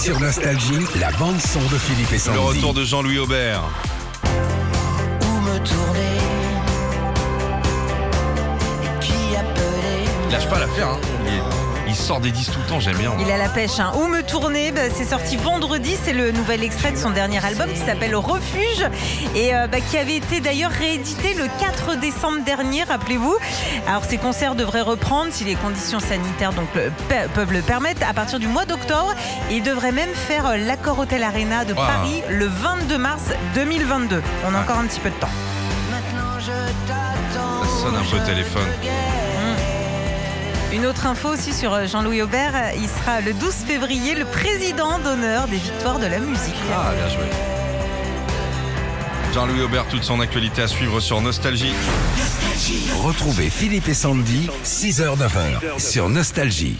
Sur Nostalgie, la bande-son de Philippe et Le Sandy. retour de Jean-Louis Aubert. Il lâche pas l'affaire, hein. Il, il sort des disques tout le temps, j'aime bien. moi. Il a la pêche. Hein. Où me tourner? Bah, C'est sorti vendredi. C'est le nouvel extrait de son dernier album qui s'appelle Refuge et euh, bah, qui avait été d'ailleurs réédité le 4 décembre dernier, rappelez-vous. Alors ces concerts devraient reprendre si les conditions sanitaires donc, le- pe- peuvent le permettre à partir du mois d'octobre. Et il devrait même faire euh, l'Accor Hotel Arena de Wow. Paris le 22 mars 2022. On a Ouais. encore un petit peu de temps. Maintenant je t'attends. Ça sonne un peu téléphone. Une autre info aussi sur euh, Jean-Louis Aubert. euh, Il sera le 12 février le président d'honneur des victoires de la musique. Ah, bien joué. Jean-Louis Aubert, toute son actualité à suivre sur Nostalgie. Retrouvez Philippe et Sandy, 6h-9h, sur Nostalgie.